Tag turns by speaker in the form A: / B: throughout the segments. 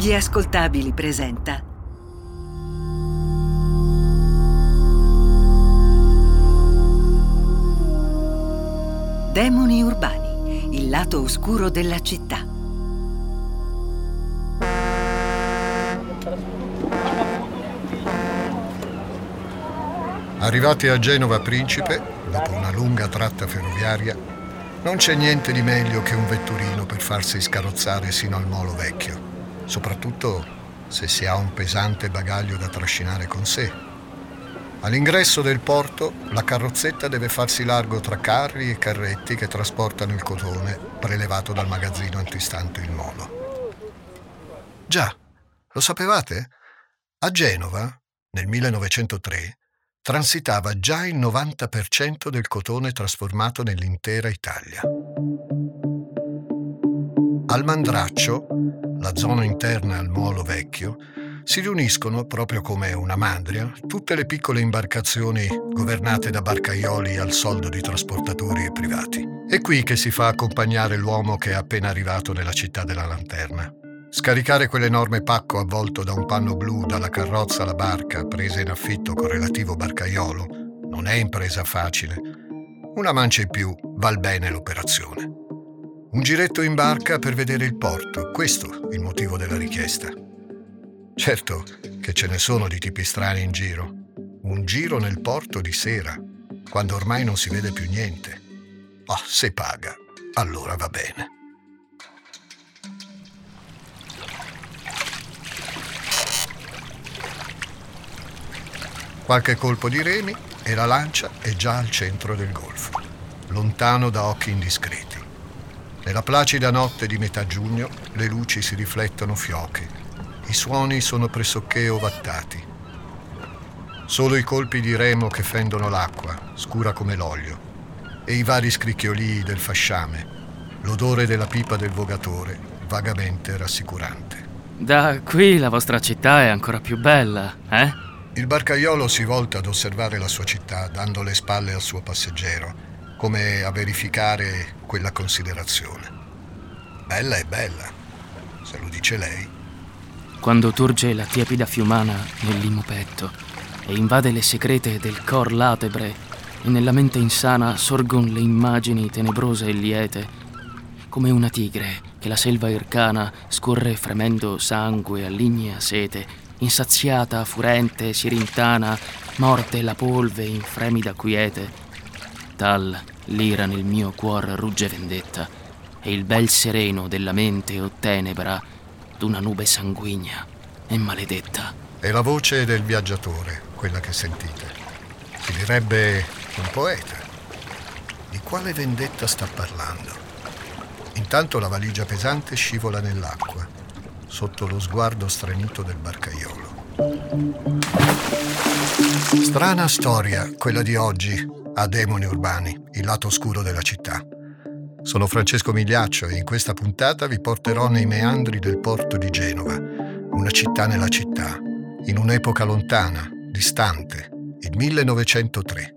A: Gli ascoltabili presenta Demoni urbani, il lato oscuro della città.
B: Arrivati a Genova Principe, dopo una lunga tratta ferroviaria, non c'è niente di meglio che un vetturino per farsi scarrozzare sino al molo vecchio, soprattutto se si ha un pesante bagaglio da trascinare con sé All'ingresso del porto la carrozzetta deve farsi largo tra carri e carretti che trasportano il cotone prelevato dal magazzino antistante il molo. Già, lo sapevate? A Genova, nel 1903, transitava già il 90% del cotone trasformato nell'intera Italia. Al Mandraccio, la zona interna al molo vecchio, si riuniscono, proprio come una mandria, tutte le piccole imbarcazioni governate da barcaioli al soldo di trasportatori e privati. È qui che si fa accompagnare l'uomo che è appena arrivato nella città della lanterna. Scaricare quell'enorme pacco avvolto da un panno blu dalla carrozza alla barca presa in affitto con relativo barcaiolo non è impresa facile. Una mancia in più val bene l'operazione. Un giretto in barca per vedere il porto, questo il motivo della richiesta. Certo che ce ne sono di tipi strani in giro. Un giro nel porto di sera, quando ormai non si vede più niente. Oh, se paga, allora va bene. Qualche colpo di remi e la lancia è già al centro del golfo, lontano da occhi indiscreti. Nella placida notte di metà giugno le luci si riflettono fioche i suoni sono pressoché ovattati. Solo i colpi di remo che fendono l'acqua, scura come l'olio, e i vari scricchiolii del fasciame, l'odore della pipa del vogatore, vagamente rassicurante.
C: Da qui la vostra città è ancora più bella, eh?
B: Il barcaiolo si volta ad osservare la sua città, dando le spalle al suo passeggero, come a verificare quella considerazione. Bella è bella, se lo dice lei
C: quando turge la tiepida fiumana nel limo petto e invade le segrete del cor latebre e nella mente insana sorgon le immagini tenebrose e liete, come una tigre che la selva ircana scorre fremendo sangue a lignea sete, insaziata, furente, si rintana, morte la polve in fremida quiete. Tal l'ira nel mio cuor rugge vendetta, e il bel sereno della mente o tenebra d'una nube sanguigna e maledetta.
B: È la voce del viaggiatore, quella che sentite. Si direbbe un poeta. Di quale vendetta sta parlando? Intanto la valigia pesante scivola nell'acqua, sotto lo sguardo stranito del barcaiolo. Strana storia, quella di oggi, a Demoni Urbani, il lato oscuro della città. Sono Francesco Migliaccio e in questa puntata vi porterò nei meandri del porto di Genova, una città nella città, in un'epoca lontana, distante, il 1903.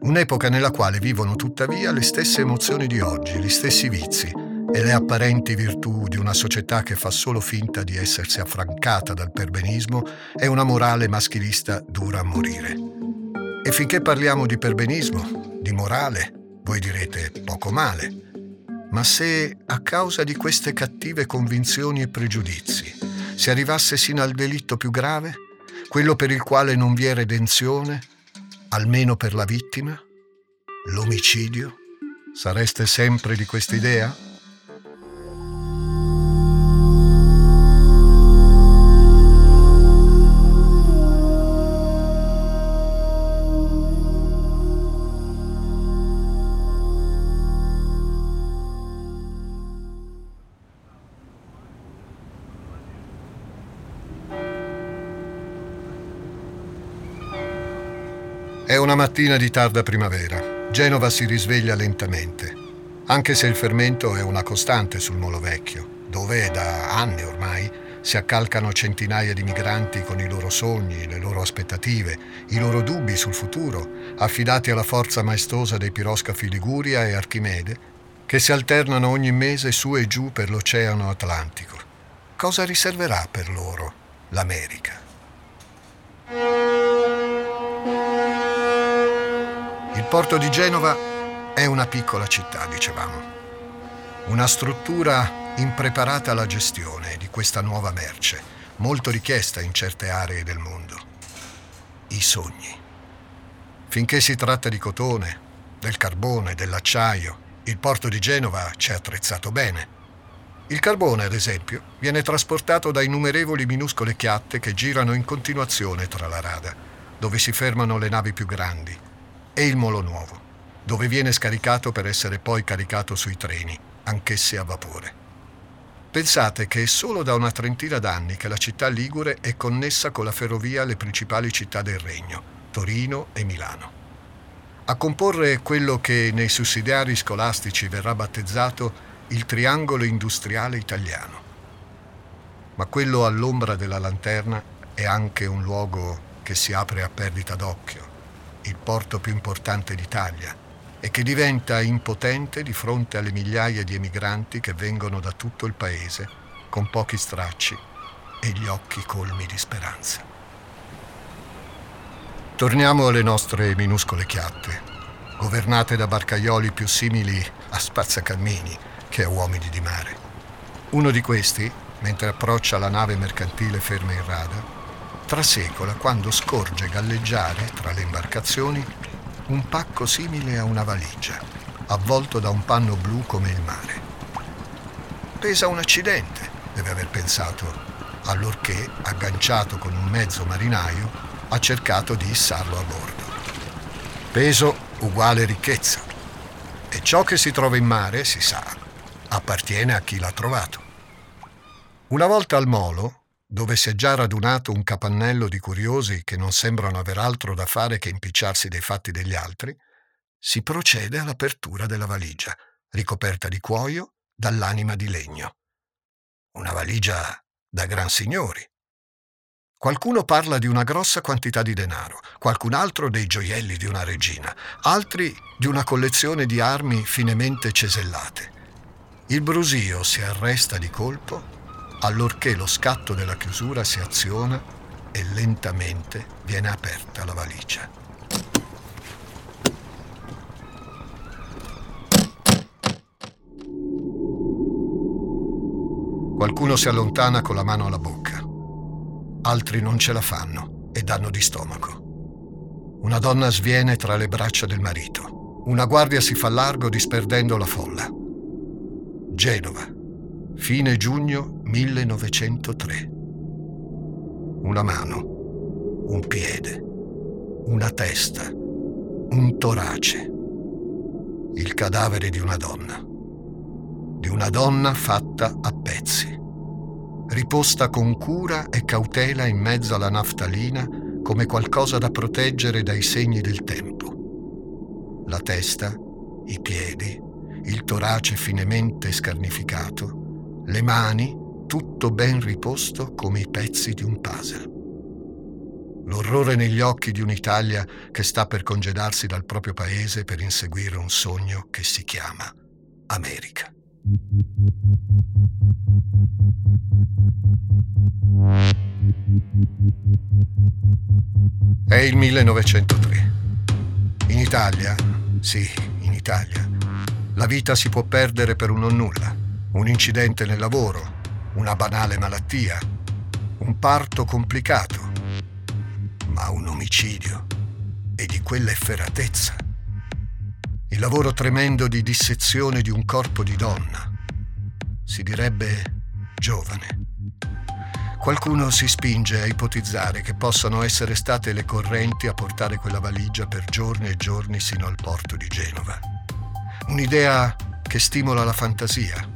B: Un'epoca nella quale vivono tuttavia le stesse emozioni di oggi, gli stessi vizi e le apparenti virtù di una società che fa solo finta di essersi affrancata dal perbenismo e una morale maschilista dura a morire. E finché parliamo di perbenismo, di morale, voi direte poco male. Ma se, a causa di queste cattive convinzioni e pregiudizi, si arrivasse sino al delitto più grave, quello per il quale non vi è redenzione, almeno per la vittima, l'omicidio, sareste sempre di quest'idea? Mattina di tarda primavera. Genova si risveglia lentamente, anche se il fermento è una costante sul Molo Vecchio, dove da anni ormai si accalcano centinaia di migranti con i loro sogni, le loro aspettative, i loro dubbi sul futuro, affidati alla forza maestosa dei piroscafi Liguria e Archimede, che si alternano ogni mese su e giù per l'Oceano Atlantico. cosa riserverà per loro l'America. Il porto di Genova è una piccola città, dicevamo, una struttura impreparata alla gestione di questa nuova merce, molto richiesta in certe aree del mondo. I sogni. Finché si tratta di cotone, del carbone, dell'acciaio, il porto di Genova ci è attrezzato bene. Il carbone, ad esempio, viene trasportato da innumerevoli minuscole chiatte che girano in continuazione tra la rada, dove si fermano le navi più grandi, e il molo nuovo, dove viene scaricato per essere poi caricato sui treni, anch'essi a vapore. Pensate che è solo da una trentina d'anni che la città ligure è connessa con la ferrovia alle principali città del regno, Torino e Milano. A comporre quello che nei sussidiari scolastici verrà battezzato il triangolo industriale italiano. Ma quello all'ombra della lanterna è anche un luogo che si apre a perdita d'occhio, il porto più importante d'Italia, e che diventa impotente di fronte alle migliaia di emigranti che vengono da tutto il paese con pochi stracci e gli occhi colmi di speranza. Torniamo alle nostre minuscole chiatte, governate da barcaioli più simili a spazzacammini che a uomini di mare. Uno di questi, mentre approccia la nave mercantile ferma in rada, trasecola quando scorge galleggiare tra le imbarcazioni un pacco simile a una valigia, avvolto da un panno blu come il mare. Pesa un accidente, deve aver pensato, allorché, agganciato con un mezzo marinaio, ha cercato di issarlo a bordo. Peso uguale ricchezza. E ciò che si trova in mare, si sa, appartiene a chi l'ha trovato. Una volta al molo, dove si è già radunato un capannello di curiosi che non sembrano aver altro da fare che impicciarsi dei fatti degli altri, si procede all'apertura della valigia, ricoperta di cuoio dall'anima di legno. Una valigia da gran signori. Qualcuno parla di una grossa quantità di denaro, qualcun altro dei gioielli di una regina, altri di una collezione di armi finemente cesellate. Il brusio si arresta di colpo allorché lo scatto della chiusura si aziona e lentamente viene aperta la valigia. Qualcuno si allontana con la mano alla bocca, altri non ce la fanno e danno di stomaco. Una donna sviene tra le braccia del marito. Una guardia si fa largo disperdendo la folla. Genova, fine giugno 1903. Una mano, un piede, una testa, un torace. Il cadavere di una donna. Di una donna fatta a pezzi. Riposta con cura e cautela in mezzo alla naftalina come qualcosa da proteggere dai segni del tempo. La testa, i piedi, il torace finemente scarnificato, le mani, tutto ben riposto come i pezzi di un puzzle. L'orrore negli occhi di un'Italia che sta per congedarsi dal proprio paese per inseguire un sogno che si chiama America. È il 1903. In Italia, sì, in Italia, la vita si può perdere per un non nulla, un incidente nel lavoro, una banale malattia, un parto complicato, ma un omicidio e di quella efferatezza. Il lavoro tremendo di dissezione di un corpo di donna, si direbbe giovane. Qualcuno si spinge a ipotizzare che possano essere state le correnti a portare quella valigia per giorni e giorni sino al porto di Genova. Un'idea che stimola la fantasia.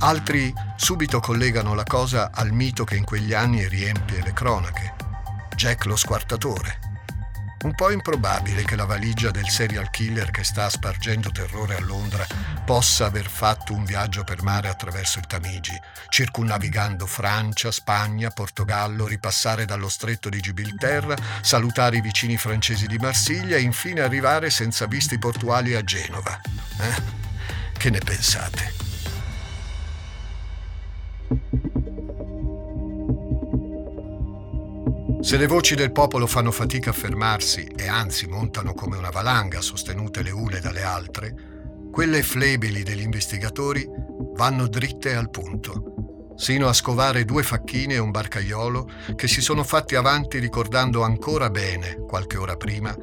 B: Altri subito collegano la cosa al mito che in quegli anni riempie le cronache. Jack lo squartatore. Un po' improbabile che la valigia del serial killer che sta spargendo terrore a Londra possa aver fatto un viaggio per mare attraverso il Tamigi, circunnavigando Francia, Spagna, Portogallo, ripassare dallo stretto di Gibilterra, salutare i vicini francesi di Marsiglia e infine arrivare senza visti portuali a Genova. Eh? Che ne pensate? Se le voci del popolo fanno fatica a fermarsi e anzi montano come una valanga sostenute le une dalle altre, quelle flebili degli investigatori vanno dritte al punto, sino a scovare due facchine e un barcaiolo che si sono fatti avanti ricordando ancora bene, qualche ora prima,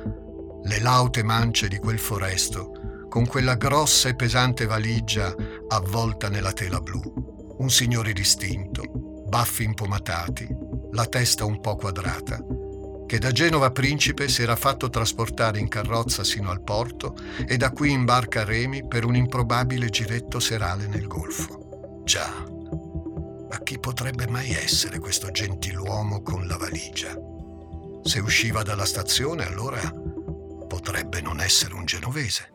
B: le laute mance di quel foresto, con quella grossa e pesante valigia avvolta nella tela blu. Un signore distinto, baffi impomatati, la testa un po' quadrata, che da Genova Principe si era fatto trasportare in carrozza sino al porto e da qui in barca a remi per un improbabile giretto serale nel Golfo. Già, ma chi potrebbe mai essere questo gentiluomo con la valigia? Se usciva dalla stazione, allora potrebbe non essere un genovese.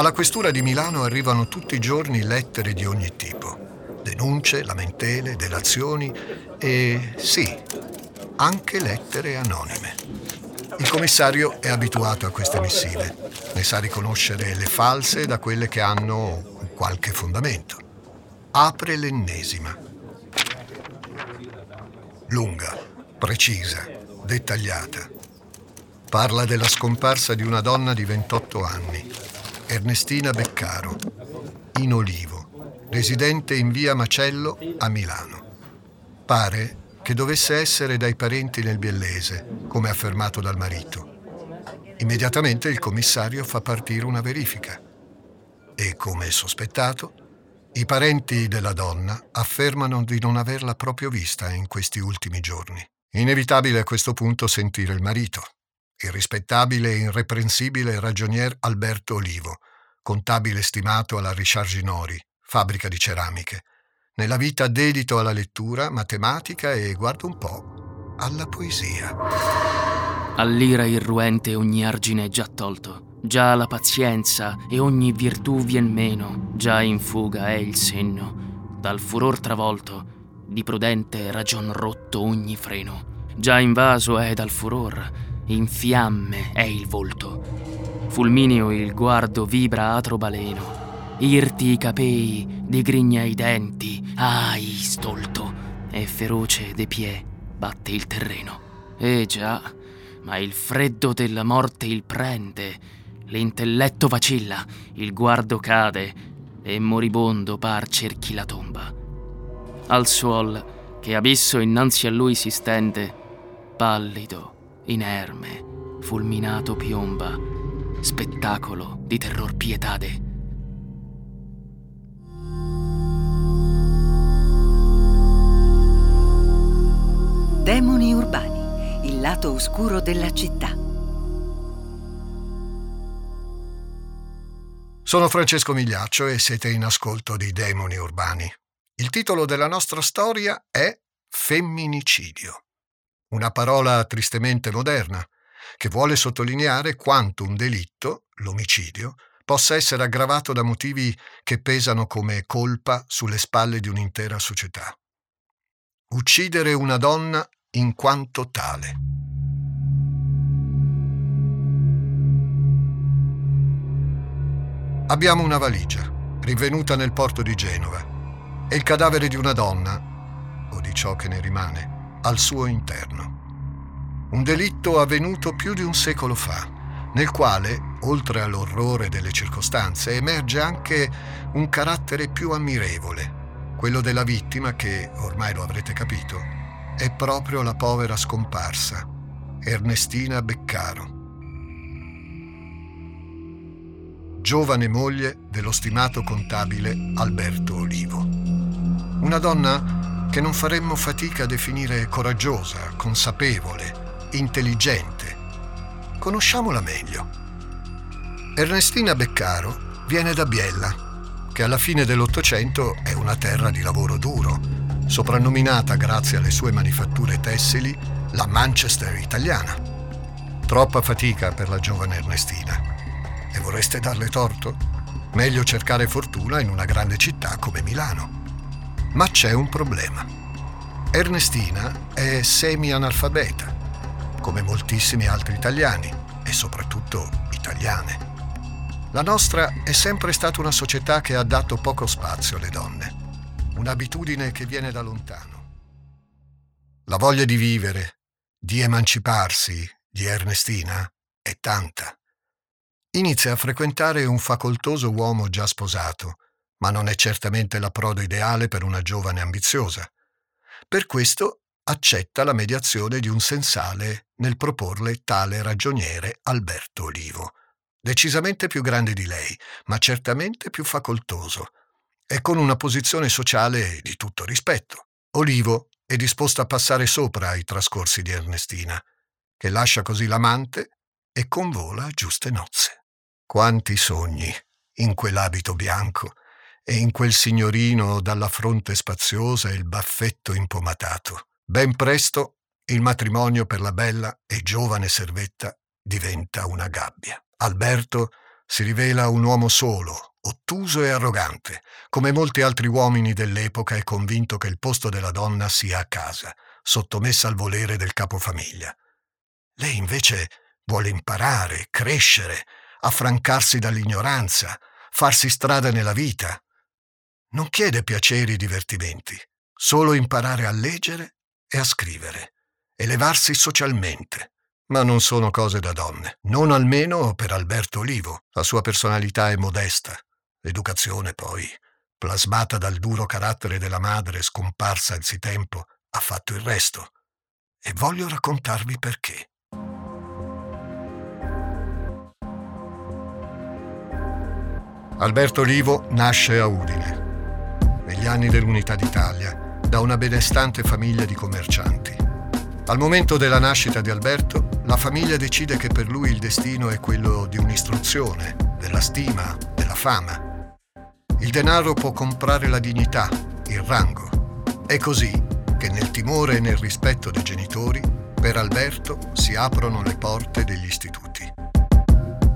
B: Alla questura di Milano arrivano tutti i giorni lettere di ogni tipo. Denunce, lamentele, delazioni e sì, anche lettere anonime. Il commissario è abituato a queste missive, ne sa riconoscere le false da quelle che hanno qualche fondamento. Apre l'ennesima. Lunga, precisa, dettagliata. Parla della scomparsa di una donna di 28 anni, Ernestina Beccaro, in Olivo, residente in via Macello a Milano. Pare che dovesse essere dai parenti nel Biellese, come affermato dal marito. Immediatamente il commissario fa partire una verifica e, come sospettato, i parenti della donna affermano di non averla proprio vista in questi ultimi giorni. Inevitabile a questo punto sentire il marito, il rispettabile e irreprensibile ragionier Alberto Olivo, contabile stimato alla Richard Ginori, fabbrica di ceramiche. Nella vita dedito alla lettura, matematica e, guarda un po', alla poesia.
C: All'ira irruente ogni argine è già tolto, già la pazienza e ogni virtù vien meno, già in fuga è il senno, dal furor travolto, di prudente ragion rotto ogni freno, già invaso è dal furor, in fiamme è il volto. Fulmineo il guardo vibra atro baleno. Irti i capei, digrigna i denti, ai stolto, e feroce de pie batte il terreno. E già, ma il freddo della morte il prende, l'intelletto vacilla, il guardo cade, e moribondo par cerchi la tomba. Al suol, che abisso innanzi a lui si stende, pallido, inerme, fulminato piomba, spettacolo di terror pietade.
A: Demoni urbani, il lato oscuro della città.
B: Sono Francesco Migliaccio e siete in ascolto di Demoni urbani. Il titolo della nostra storia è Femminicidio una parola tristemente moderna, che vuole sottolineare quanto un delitto, l'omicidio, possa essere aggravato da motivi che pesano come colpa sulle spalle di un'intera società. Uccidere una donna in quanto tale. Abbiamo una valigia, rinvenuta nel porto di Genova, e il cadavere di una donna, o di ciò che ne rimane, al suo interno. Un delitto avvenuto più di un secolo fa, nel quale, oltre all'orrore delle circostanze, emerge anche un carattere più ammirevole, quello della vittima che, ormai lo avrete capito, è proprio la povera scomparsa, Ernestina Beccaro. giovane moglie dello stimato contabile Alberto Olivo. Una donna che non faremmo fatica a definire coraggiosa, consapevole, intelligente. Conosciamola meglio. Ernestina Beccaro viene da Biella, che alla fine dell'Ottocento è una terra di lavoro duro, soprannominata grazie alle sue manifatture tessili la Manchester italiana. Troppa fatica per la giovane Ernestina. E vorreste darle torto? Meglio cercare fortuna in una grande città come Milano. Ma c'è un problema. Ernestina è semi-analfabeta, come moltissimi altri italiani e soprattutto italiane. La nostra è sempre stata una società che ha dato poco spazio alle donne, un'abitudine che viene da lontano. La voglia di vivere, di emanciparsi di Ernestina è tanta. Inizia a frequentare un facoltoso uomo già sposato, ma non è certamente l'approdo ideale per una giovane ambiziosa. Per questo accetta la mediazione di un sensale nel proporle tale ragioniere Alberto Olivo, decisamente più grande di lei, ma certamente più facoltoso, e con una posizione sociale di tutto rispetto. Olivo è disposto a passare sopra ai trascorsi di Ernestina, che lascia così l'amante e convola a giuste nozze. Quanti sogni in quell'abito bianco e in quel signorino dalla fronte spaziosa e il baffetto impomatato. Ben presto il matrimonio per la bella e giovane servetta diventa una gabbia. Alberto si rivela un uomo solo, ottuso e arrogante. Come molti altri uomini dell'epoca è convinto che il posto della donna sia a casa, sottomessa al volere del capofamiglia. Lei invece vuole imparare, crescere, affrancarsi dall'ignoranza, farsi strada nella vita. Non chiede piaceri e divertimenti, solo imparare a leggere e a scrivere, elevarsi socialmente. Ma non sono cose da donne, non almeno per Alberto Olivo. La sua personalità è modesta, l'educazione poi, plasmata dal duro carattere della madre scomparsa anzitempo, ha fatto il resto. E voglio raccontarvi perché. Alberto Olivo nasce a Udine, negli anni dell'Unità d'Italia, da una benestante famiglia di commercianti. Al momento della nascita di Alberto, la famiglia decide che per lui il destino è quello di un'istruzione, della stima, della fama. Il denaro può comprare la dignità, il rango. È così che nel timore e nel rispetto dei genitori, per Alberto si aprono le porte degli istituti.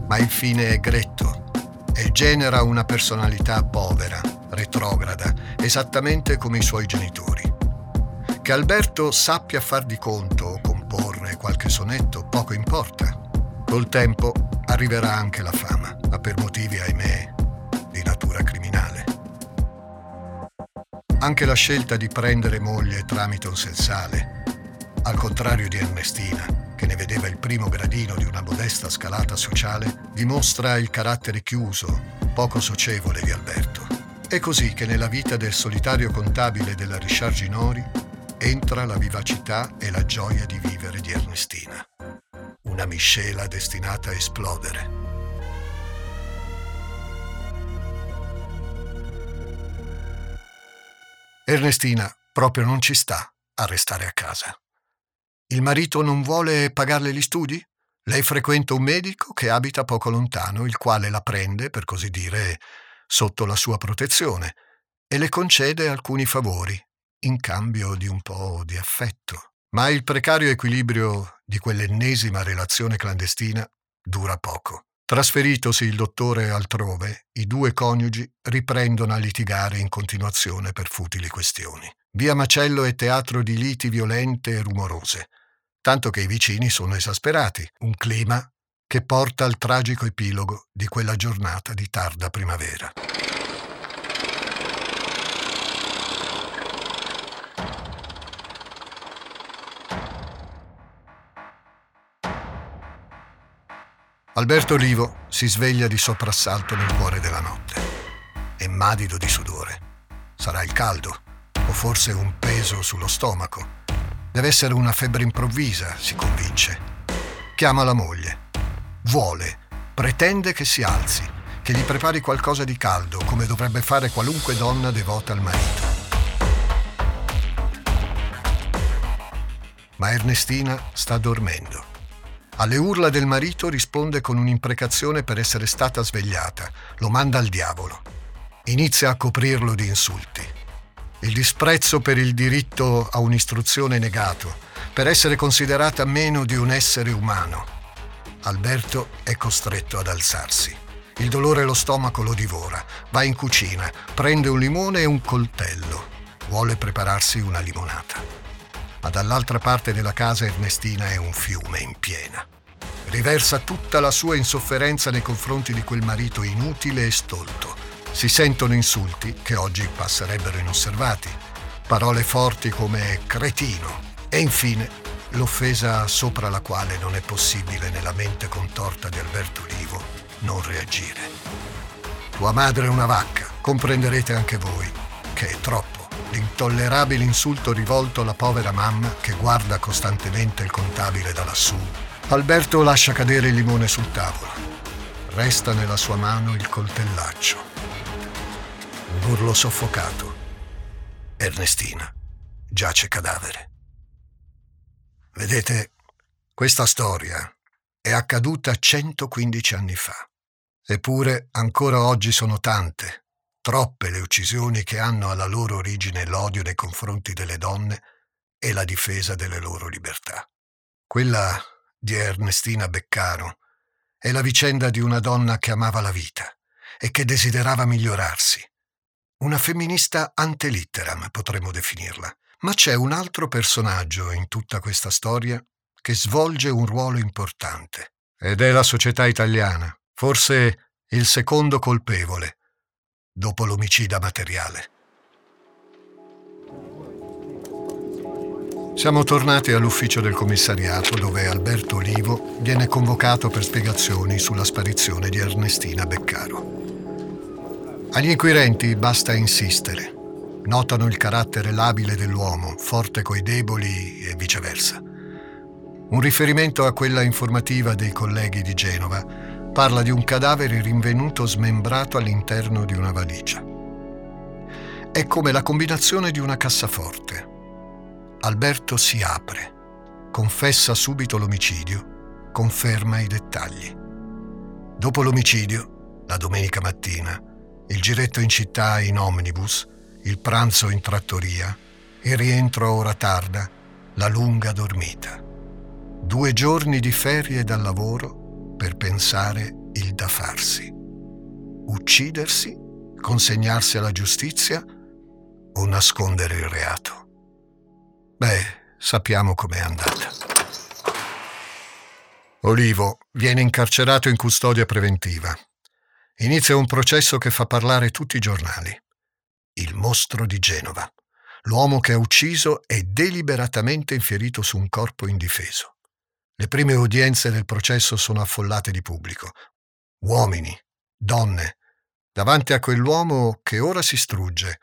B: Ma il fine è gretto e genera una personalità povera, retrograda, esattamente come i suoi genitori. Che Alberto sappia far di conto o comporre qualche sonetto, poco importa. Col tempo arriverà anche la fama, ma per motivi, ahimè, di natura criminale. Anche la scelta di prendere moglie tramite un sensale, al contrario di Ernestina, che ne vedeva il primo gradino di una modesta scalata sociale, dimostra il carattere chiuso, poco socievole di Alberto. È così che nella vita del solitario contabile della Richard Ginori entra la vivacità e la gioia di vivere di Ernestina. Una miscela destinata a esplodere. Ernestina proprio non ci sta a restare a casa. Il marito non vuole pagarle gli studi? Lei frequenta un medico che abita poco lontano, il quale la prende, per così dire, sotto la sua protezione e le concede alcuni favori, in cambio di un po' di affetto. Ma il precario equilibrio di quell'ennesima relazione clandestina dura poco. Trasferitosi il dottore altrove, i due coniugi riprendono a litigare in continuazione per futili questioni. Via Macello è teatro di liti violente e rumorose, tanto che i vicini sono esasperati, un clima che porta al tragico epilogo di quella giornata di tarda primavera. Alberto Olivo si sveglia di soprassalto nel cuore della notte. È madido di sudore. Sarà il caldo o forse un peso sullo stomaco. Deve essere una febbre improvvisa, si convince. Chiama la moglie. Vuole, pretende che si alzi, che gli prepari qualcosa di caldo, come dovrebbe fare qualunque donna devota al marito. Ma Ernestina sta dormendo. Alle urla del marito risponde con un'imprecazione per essere stata svegliata. Lo manda al diavolo. Inizia a coprirlo di insulti il disprezzo per il diritto a un'istruzione negato, per essere considerata meno di un essere umano. Alberto è costretto ad alzarsi. Il dolore allo stomaco lo divora. Va in cucina, prende un limone e un coltello. Vuole prepararsi una limonata. Ma dall'altra parte della casa Ernestina è un fiume in piena. riversa tutta la sua insofferenza nei confronti di quel marito inutile e stolto. Si sentono insulti che oggi passerebbero inosservati, parole forti come cretino e infine l'offesa sopra la quale non è possibile nella mente contorta di Alberto Olivo non reagire. Tua madre è una vacca, comprenderete anche voi che è troppo l'intollerabile insulto rivolto alla povera mamma che guarda costantemente il contabile da lassù. Alberto lascia cadere il limone sul tavolo. Resta nella sua mano il coltellaccio. Un urlo soffocato. Ernestina giace cadavere. Vedete, questa storia è accaduta 115 anni fa. Eppure ancora oggi sono tante troppe le uccisioni che hanno alla loro origine l'odio nei confronti delle donne e la difesa delle loro libertà. Quella di Ernestina Beccaro è la vicenda di una donna che amava la vita e che desiderava migliorarsi. Una femminista ante litteram potremmo definirla, ma c'è un altro personaggio in tutta questa storia che svolge un ruolo importante. Ed è la società italiana, forse il secondo colpevole dopo l'omicida materiale. Siamo tornati all'ufficio del commissariato dove Alberto Olivo viene convocato per spiegazioni sulla sparizione di Ernestina Beccaro. Agli inquirenti basta insistere. Notano il carattere labile dell'uomo, forte coi deboli e viceversa. Un riferimento a quella informativa dei colleghi di Genova parla di un cadavere rinvenuto smembrato all'interno di una valigia. È come la combinazione di una cassaforte. Alberto si apre, confessa subito l'omicidio, conferma i dettagli. Dopo l'omicidio, la domenica mattina, il giretto in città in omnibus, il pranzo in trattoria, il rientro a ora tarda, la lunga dormita. Due giorni di ferie dal lavoro per pensare il da farsi. Uccidersi, consegnarsi alla giustizia o nascondere il reato. Beh, sappiamo com'è andata. Olivo viene incarcerato in custodia preventiva. Inizia un processo che fa parlare tutti i giornali. Il mostro di Genova, l'uomo che ha ucciso e deliberatamente infierito su un corpo indifeso. Le prime udienze del processo sono affollate di pubblico. Uomini, donne, davanti a quell'uomo che ora si strugge,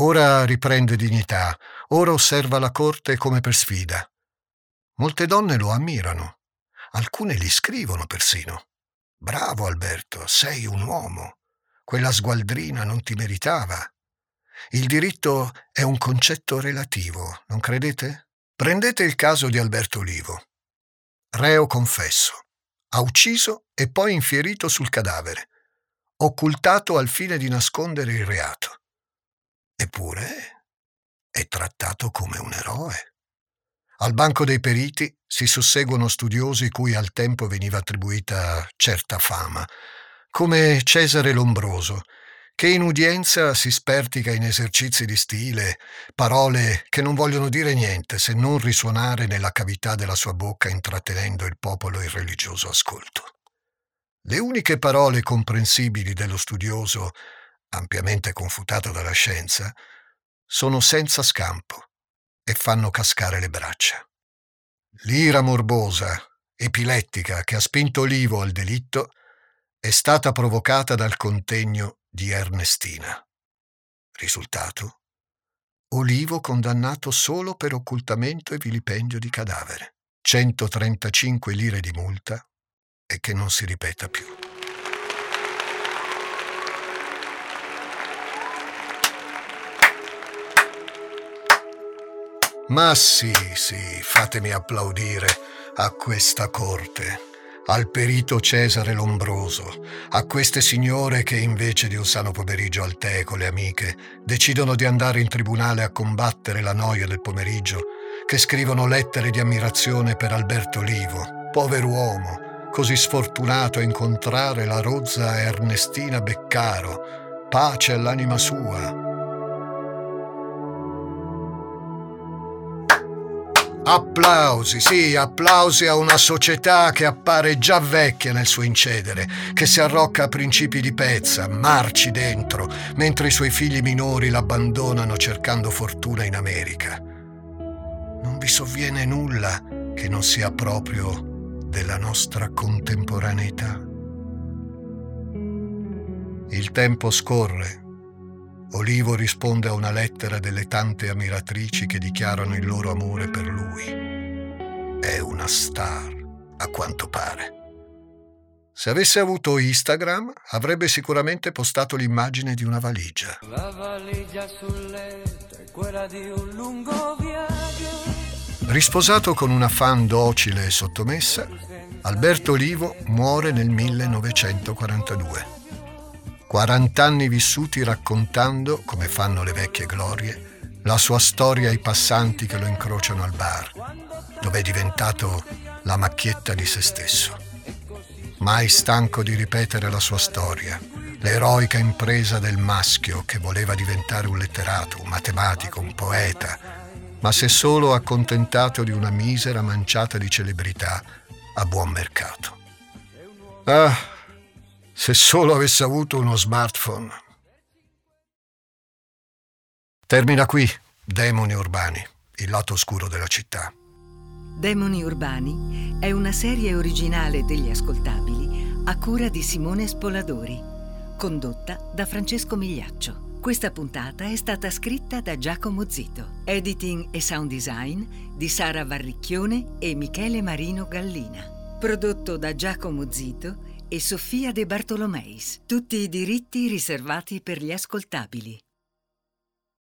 B: ora riprende dignità, ora osserva la corte come per sfida. Molte donne lo ammirano, alcune gli scrivono persino. Bravo Alberto, sei un uomo. Quella sgualdrina non ti meritava. Il diritto è un concetto relativo, non credete? Prendete il caso di Alberto Olivo. Reo confesso. Ha ucciso e poi infierito sul cadavere, occultato al fine di nascondere il reato. Eppure è trattato come un eroe. Al banco dei periti si susseguono studiosi cui al tempo veniva attribuita certa fama, come Cesare Lombroso, che in udienza si spertica in esercizi di stile, parole che non vogliono dire niente se non risuonare nella cavità della sua bocca intrattenendo il popolo in religioso ascolto. Le uniche parole comprensibili dello studioso, ampiamente confutato dalla scienza, sono senza scampo e fanno cascare le braccia. L'ira morbosa, epilettica, che ha spinto Olivo al delitto è stata provocata dal contegno di Ernestina. Risultato? Olivo condannato solo per occultamento e vilipendio di cadavere. 135 lire di multa e che non si ripeta più. Ma sì, sì, fatemi applaudire a questa corte al perito Cesare Lombroso, a queste signore che invece di un sano pomeriggio al tè con le amiche decidono di andare in tribunale a combattere la noia del pomeriggio, che scrivono lettere di ammirazione per Alberto Olivo, povero uomo, così sfortunato a incontrare la rozza Ernestina Beccaro, pace all'anima sua. Applausi, sì, applausi a una società che appare già vecchia nel suo incedere, che si arrocca a principi di pezza, marci dentro, mentre i suoi figli minori l'abbandonano cercando fortuna in America. Non vi sovviene nulla che non sia proprio della nostra contemporaneità. Il tempo scorre. Olivo risponde a una lettera delle tante ammiratrici che dichiarano il loro amore per lui. È una star, a quanto pare. Se avesse avuto Instagram, avrebbe sicuramente postato l'immagine di una valigia. La valigia sul letto è quella di un lungo viaggio. Risposato con una fan docile e sottomessa, Alberto Olivo muore nel 1942. 40 anni vissuti raccontando, come fanno le vecchie glorie, la sua storia ai passanti che lo incrociano al bar, dove è diventato la macchietta di se stesso. Mai stanco di ripetere la sua storia, l'eroica impresa del maschio che voleva diventare un letterato, un matematico, un poeta, ma è solo accontentato di una misera manciata di celebrità a buon mercato. Ah, se solo avesse avuto uno smartphone. Termina qui Demoni Urbani, il lato oscuro della città.
A: Demoni Urbani è una serie originale degli ascoltabili a cura di Simone Spoladori, condotta da Francesco Migliaccio. Questa puntata è stata scritta da Giacomo Zito, editing e sound design di Sara Varricchione e Michele Marino Gallina. Prodotto da Giacomo Zito e Sofia De Bartolomeis. Tutti i diritti riservati per gli ascoltabili.